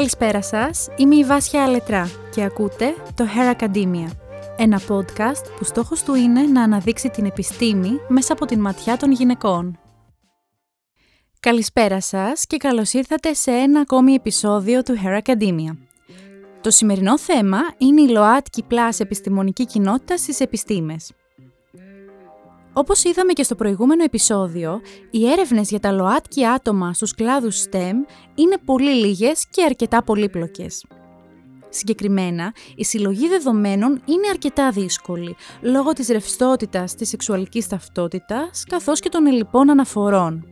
Καλησπέρα σας, είμαι η Βάσια Αλετρά και ακούτε το Hair Academia, ένα podcast που στόχος του είναι να αναδείξει την επιστήμη μέσα από την ματιά των γυναικών. Καλησπέρα σας και καλώς ήρθατε σε ένα ακόμη επεισόδιο του Hair Academia. Το σημερινό θέμα είναι η ΛΟΑΤΚΙ Plus επιστημονική κοινότητα στις επιστήμες. Όπως είδαμε και στο προηγούμενο επεισόδιο, οι έρευνες για τα ΛΟΑΤΚΙ άτομα στους κλάδους STEM είναι πολύ λίγες και αρκετά πολύπλοκες. Συγκεκριμένα, η συλλογή δεδομένων είναι αρκετά δύσκολη, λόγω της ρευστότητας της σεξουαλικής ταυτότητας, καθώς και των ελληπών αναφορών.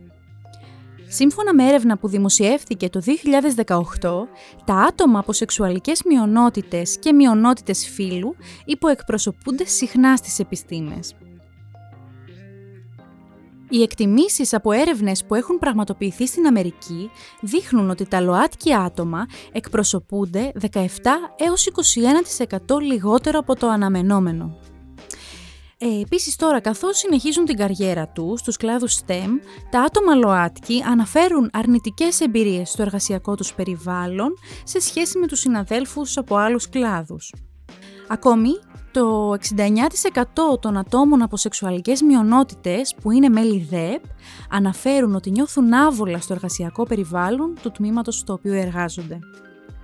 Σύμφωνα με έρευνα που δημοσιεύθηκε το 2018, τα άτομα από σεξουαλικές μειονότητες και μειονότητες φύλου υποεκπροσωπούνται συχνά στις επιστήμες. Οι εκτιμήσεις από έρευνες που έχουν πραγματοποιηθεί στην Αμερική δείχνουν ότι τα ΛΟΑΤΚΙ άτομα εκπροσωπούνται 17 έως 21% λιγότερο από το αναμενόμενο. Ε, επίσης τώρα, καθώς συνεχίζουν την καριέρα τους στους κλάδους STEM, τα άτομα ΛΟΑΤΚΙ αναφέρουν αρνητικές εμπειρίες στο εργασιακό τους περιβάλλον σε σχέση με τους συναδέλφους από άλλους κλάδους. Ακόμη, το 69% των ατόμων από σεξουαλικές μειονότητες που είναι μέλη ΔΕΠ αναφέρουν ότι νιώθουν άβολα στο εργασιακό περιβάλλον του τμήματος στο οποίο εργάζονται.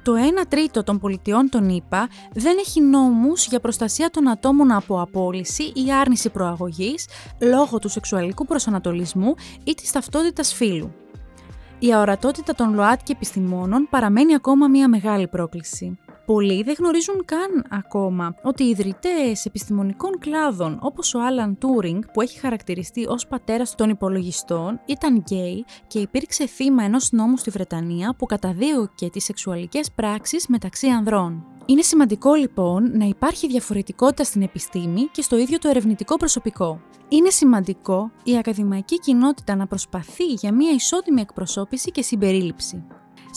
Το 1 τρίτο των πολιτιών των ΗΠΑ δεν έχει νόμους για προστασία των ατόμων από απόλυση ή άρνηση προαγωγής λόγω του σεξουαλικού προσανατολισμού ή της ταυτότητας φύλου. Η αορατότητα των ΛΟΑΤ και επιστημόνων παραμένει ακόμα μια μεγάλη πρόκληση. Πολλοί δεν γνωρίζουν καν ακόμα ότι οι ιδρυτές επιστημονικών κλάδων όπως ο Άλαν Τούρινγκ που έχει χαρακτηριστεί ως πατέρας των υπολογιστών ήταν γκέι και υπήρξε θύμα ενός νόμου στη Βρετανία που καταδίωκε τις σεξουαλικές πράξεις μεταξύ ανδρών. Είναι σημαντικό λοιπόν να υπάρχει διαφορετικότητα στην επιστήμη και στο ίδιο το ερευνητικό προσωπικό. Είναι σημαντικό η ακαδημαϊκή κοινότητα να προσπαθεί για μια ισότιμη εκπροσώπηση και συμπερίληψη.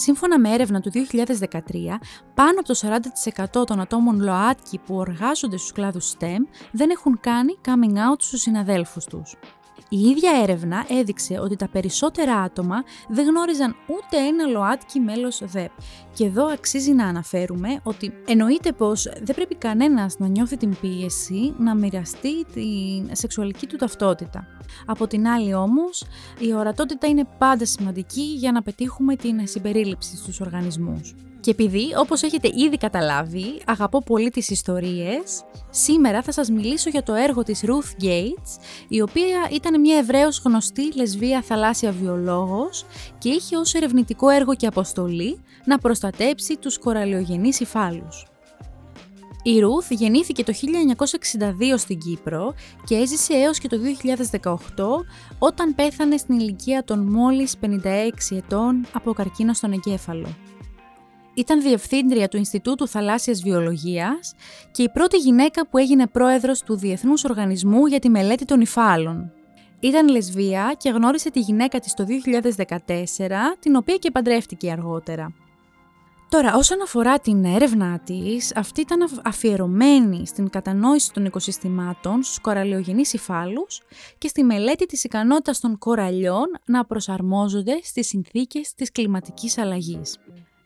Σύμφωνα με έρευνα του 2013, πάνω από το 40% των ατόμων ΛΟΑΤΚΙ που εργάζονται στους κλάδους STEM δεν έχουν κάνει coming out στους συναδέλφους τους. Η ίδια έρευνα έδειξε ότι τα περισσότερα άτομα δεν γνώριζαν ούτε ένα ΛΟΑΤΚΙ μέλος ΔΕΠ. Και εδώ αξίζει να αναφέρουμε ότι εννοείται πως δεν πρέπει κανένας να νιώθει την πίεση να μοιραστεί την σεξουαλική του ταυτότητα. Από την άλλη όμως, η ορατότητα είναι πάντα σημαντική για να πετύχουμε την συμπερίληψη στους οργανισμούς. Και επειδή, όπως έχετε ήδη καταλάβει, αγαπώ πολύ τις ιστορίες, σήμερα θα σας μιλήσω για το έργο της Ruth Gates, η οποία ήταν μια ευρέως γνωστή λεσβία θαλάσσια βιολόγος και είχε ως ερευνητικό έργο και αποστολή να προστατέψει τους κοραλιογενείς υφάλους. Η Ruth γεννήθηκε το 1962 στην Κύπρο και έζησε έως και το 2018 όταν πέθανε στην ηλικία των μόλις 56 ετών από καρκίνο στον εγκέφαλο. Ήταν διευθύντρια του Ινστιτούτου Θαλάσσιας Βιολογίας και η πρώτη γυναίκα που έγινε πρόεδρος του Διεθνούς Οργανισμού για τη Μελέτη των Υφάλων. Ήταν λεσβία και γνώρισε τη γυναίκα της το 2014, την οποία και παντρεύτηκε αργότερα. Τώρα, όσον αφορά την έρευνά της, αυτή ήταν αφιερωμένη στην κατανόηση των οικοσυστημάτων στους κοραλιογενείς υφάλους και στη μελέτη της ικανότητας των κοραλιών να προσαρμόζονται στις συνθήκες της κλιματικής αλλαγής.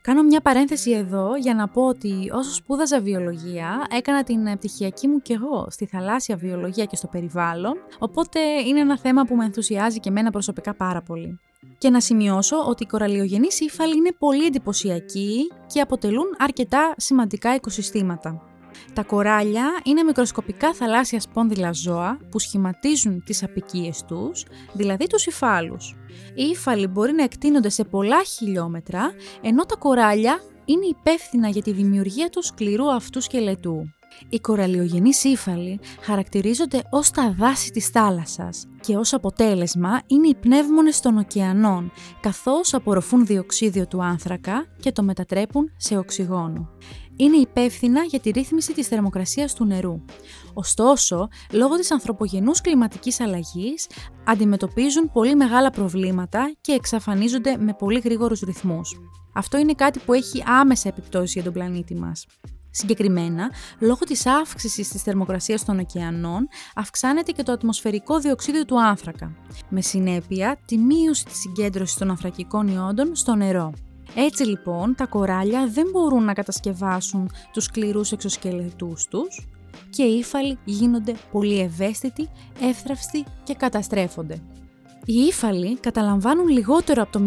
Κάνω μια παρένθεση εδώ για να πω ότι όσο σπούδαζα βιολογία, έκανα την πτυχιακή μου κι εγώ στη θαλάσσια βιολογία και στο περιβάλλον, οπότε είναι ένα θέμα που με ενθουσιάζει και εμένα προσωπικά πάρα πολύ. Και να σημειώσω ότι οι κοραλιογενείς ύφαλοι είναι πολύ εντυπωσιακοί και αποτελούν αρκετά σημαντικά οικοσυστήματα. Τα κοράλια είναι μικροσκοπικά θαλάσσια σπόνδυλα ζώα που σχηματίζουν τις απικίες τους, δηλαδή τους υφάλους. Οι ύφαλοι μπορεί να εκτείνονται σε πολλά χιλιόμετρα, ενώ τα κοράλια είναι υπεύθυνα για τη δημιουργία του σκληρού αυτού σκελετού. Οι κοραλιογενείς ύφαλοι χαρακτηρίζονται ως τα δάση της θάλασσας και ως αποτέλεσμα είναι οι πνεύμονες των ωκεανών, καθώς απορροφούν διοξίδιο του άνθρακα και το μετατρέπουν σε οξυγόνο είναι υπεύθυνα για τη ρύθμιση της θερμοκρασίας του νερού. Ωστόσο, λόγω της ανθρωπογενούς κλιματικής αλλαγής, αντιμετωπίζουν πολύ μεγάλα προβλήματα και εξαφανίζονται με πολύ γρήγορους ρυθμούς. Αυτό είναι κάτι που έχει άμεσα επιπτώσεις για τον πλανήτη μας. Συγκεκριμένα, λόγω της αύξησης της θερμοκρασίας των ωκεανών, αυξάνεται και το ατμοσφαιρικό διοξείδιο του άνθρακα, με συνέπεια τη μείωση της συγκέντρωσης των ανθρακικών ιόντων στο νερό. Έτσι λοιπόν τα κοράλια δεν μπορούν να κατασκευάσουν τους σκληρούς εξωσκελετούς τους και οι ύφαλοι γίνονται πολύ ευαίσθητοι, εύθραυστοι και καταστρέφονται. Οι ύφαλοι καταλαμβάνουν λιγότερο από το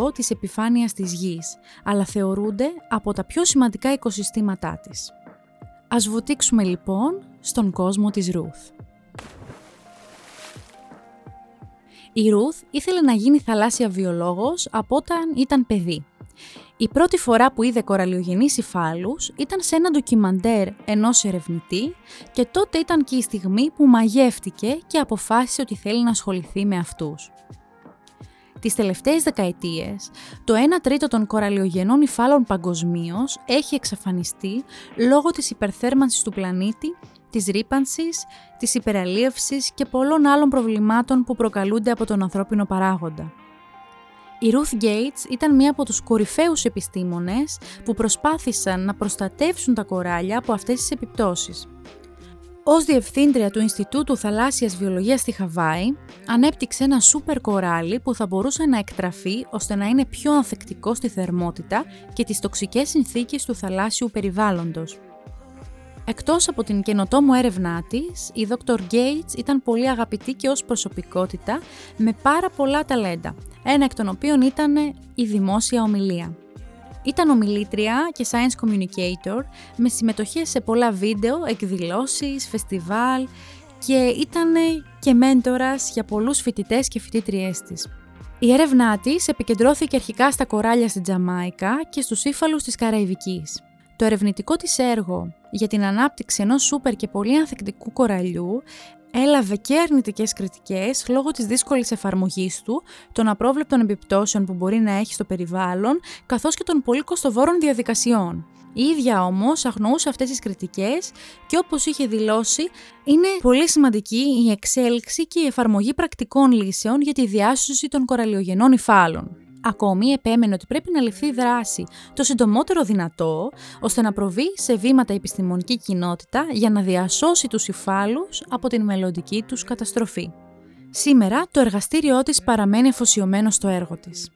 0,1% της επιφάνειας της γης, αλλά θεωρούνται από τα πιο σημαντικά οικοσυστήματά της. Ας βουτήξουμε λοιπόν στον κόσμο της Ρουθ. Η Ρουθ ήθελε να γίνει θαλάσσια βιολόγος από όταν ήταν παιδί. Η πρώτη φορά που είδε κοραλιογενείς υφάλους ήταν σε ένα ντοκιμαντέρ ενός ερευνητή και τότε ήταν και η στιγμή που μαγεύτηκε και αποφάσισε ότι θέλει να ασχοληθεί με αυτούς. Τις τελευταίες δεκαετίες, το 1 τρίτο των κοραλιογενών υφάλων παγκοσμίως έχει εξαφανιστεί λόγω της υπερθέρμανσης του πλανήτη, της ρήπανσης, της υπεραλίευσης και πολλών άλλων προβλημάτων που προκαλούνται από τον ανθρώπινο παράγοντα. Η Ruth Gates ήταν μία από τους κορυφαίους επιστήμονες που προσπάθησαν να προστατεύσουν τα κοράλια από αυτές τις επιπτώσεις. Ως διευθύντρια του Ινστιτούτου Θαλάσσιας Βιολογίας στη Χαβάη, ανέπτυξε ένα σούπερ κοράλι που θα μπορούσε να εκτραφεί ώστε να είναι πιο ανθεκτικό στη θερμότητα και τις τοξικές συνθήκες του θαλάσσιου περιβάλλοντος. Εκτός από την καινοτόμο έρευνά της, η Dr. Gates ήταν πολύ αγαπητή και ως προσωπικότητα με πάρα πολλά ταλέντα, ένα εκ των οποίων ήταν η δημόσια ομιλία. Ήταν ομιλήτρια και science communicator με συμμετοχές σε πολλά βίντεο, εκδηλώσεις, φεστιβάλ και ήταν και μέντορας για πολλούς φοιτητές και φοιτήτριές της. Η έρευνά της επικεντρώθηκε αρχικά στα κοράλια στην Τζαμάικα και στους ύφαλους της Καραϊβικής. Το ερευνητικό της έργο για την ανάπτυξη ενός σούπερ και πολύ ανθεκτικού κοραλιού έλαβε και αρνητικές κριτικές λόγω της δύσκολης εφαρμογής του, των απρόβλεπτων επιπτώσεων που μπορεί να έχει στο περιβάλλον, καθώς και των πολύ κοστοβόρων διαδικασιών. Η ίδια όμως αγνοούσε αυτές τις κριτικές και όπως είχε δηλώσει είναι πολύ σημαντική η εξέλιξη και η εφαρμογή πρακτικών λύσεων για τη διάσωση των κοραλιογενών υφάλων. Ακόμη επέμενε ότι πρέπει να ληφθεί δράση το συντομότερο δυνατό, ώστε να προβεί σε βήματα η επιστημονική κοινότητα για να διασώσει τους υφάλους από την μελλοντική τους καταστροφή. Σήμερα το εργαστήριό της παραμένει αφοσιωμένο στο έργο της.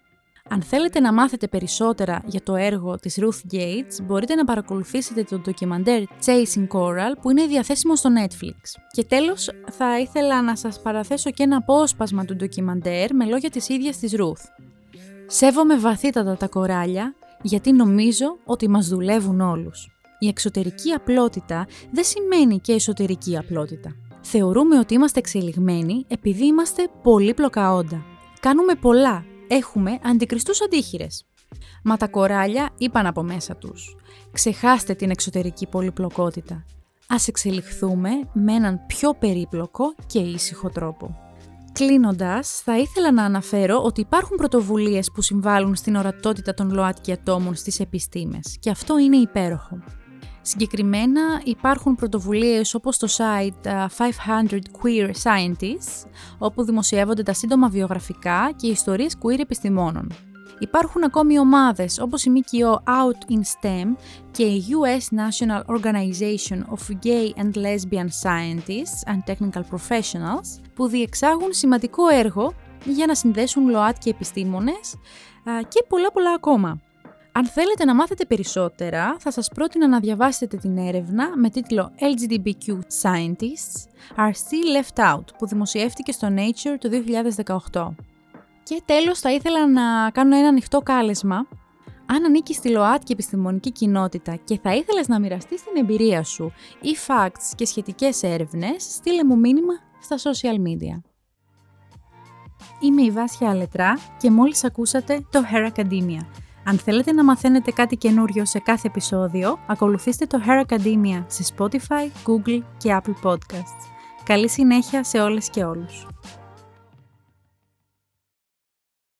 Αν θέλετε να μάθετε περισσότερα για το έργο της Ruth Gates, μπορείτε να παρακολουθήσετε το ντοκιμαντέρ Chasing Coral που είναι διαθέσιμο στο Netflix. Και τέλος, θα ήθελα να σας παραθέσω και ένα απόσπασμα του ντοκιμαντέρ με λόγια της ίδιας της Ruth. Σέβομαι βαθύτατα τα κοράλια γιατί νομίζω ότι μας δουλεύουν όλους. Η εξωτερική απλότητα δεν σημαίνει και εσωτερική απλότητα. Θεωρούμε ότι είμαστε εξελιγμένοι επειδή είμαστε πολύπλοκα όντα. Κάνουμε πολλά, έχουμε αντικριστούς αντίχειρες. Μα τα κοράλια είπαν από μέσα τους. Ξεχάστε την εξωτερική πολυπλοκότητα. Ας εξελιχθούμε με έναν πιο περίπλοκο και ήσυχο τρόπο. Κλείνοντας, θα ήθελα να αναφέρω ότι υπάρχουν πρωτοβουλίες που συμβάλλουν στην ορατότητα των ΛΟΑΤΚΙ ατόμων στις επιστήμες και αυτό είναι υπέροχο. Συγκεκριμένα υπάρχουν πρωτοβουλίες όπως το site 500 Queer Scientists, όπου δημοσιεύονται τα σύντομα βιογραφικά και ιστορίες queer επιστημόνων. Υπάρχουν ακόμη ομάδες όπως η ΜΚΟ Out in STEM και η US National Organization of Gay and Lesbian Scientists and Technical Professionals που διεξάγουν σημαντικό έργο για να συνδέσουν ΛΟΑΤ επιστήμονες και πολλά πολλά ακόμα. Αν θέλετε να μάθετε περισσότερα, θα σας πρότεινα να διαβάσετε την έρευνα με τίτλο LGBTQ Scientists are still left out που δημοσιεύτηκε στο Nature το 2018. Και τέλος θα ήθελα να κάνω ένα ανοιχτό κάλεσμα. Αν ανήκεις στη ΛΟΑΤΚΙ επιστημονική κοινότητα και θα ήθελες να μοιραστείς την εμπειρία σου ή facts και σχετικές έρευνες, στείλε μου μήνυμα στα social media. Είμαι η Βάσια Αλετρά και μόλις ακούσατε το Hair Academia. Αν θέλετε να μαθαίνετε κάτι καινούριο σε κάθε επεισόδιο, ακολουθήστε το Hair Academia σε Spotify, Google και Apple Podcasts. Καλή συνέχεια σε όλες και όλους.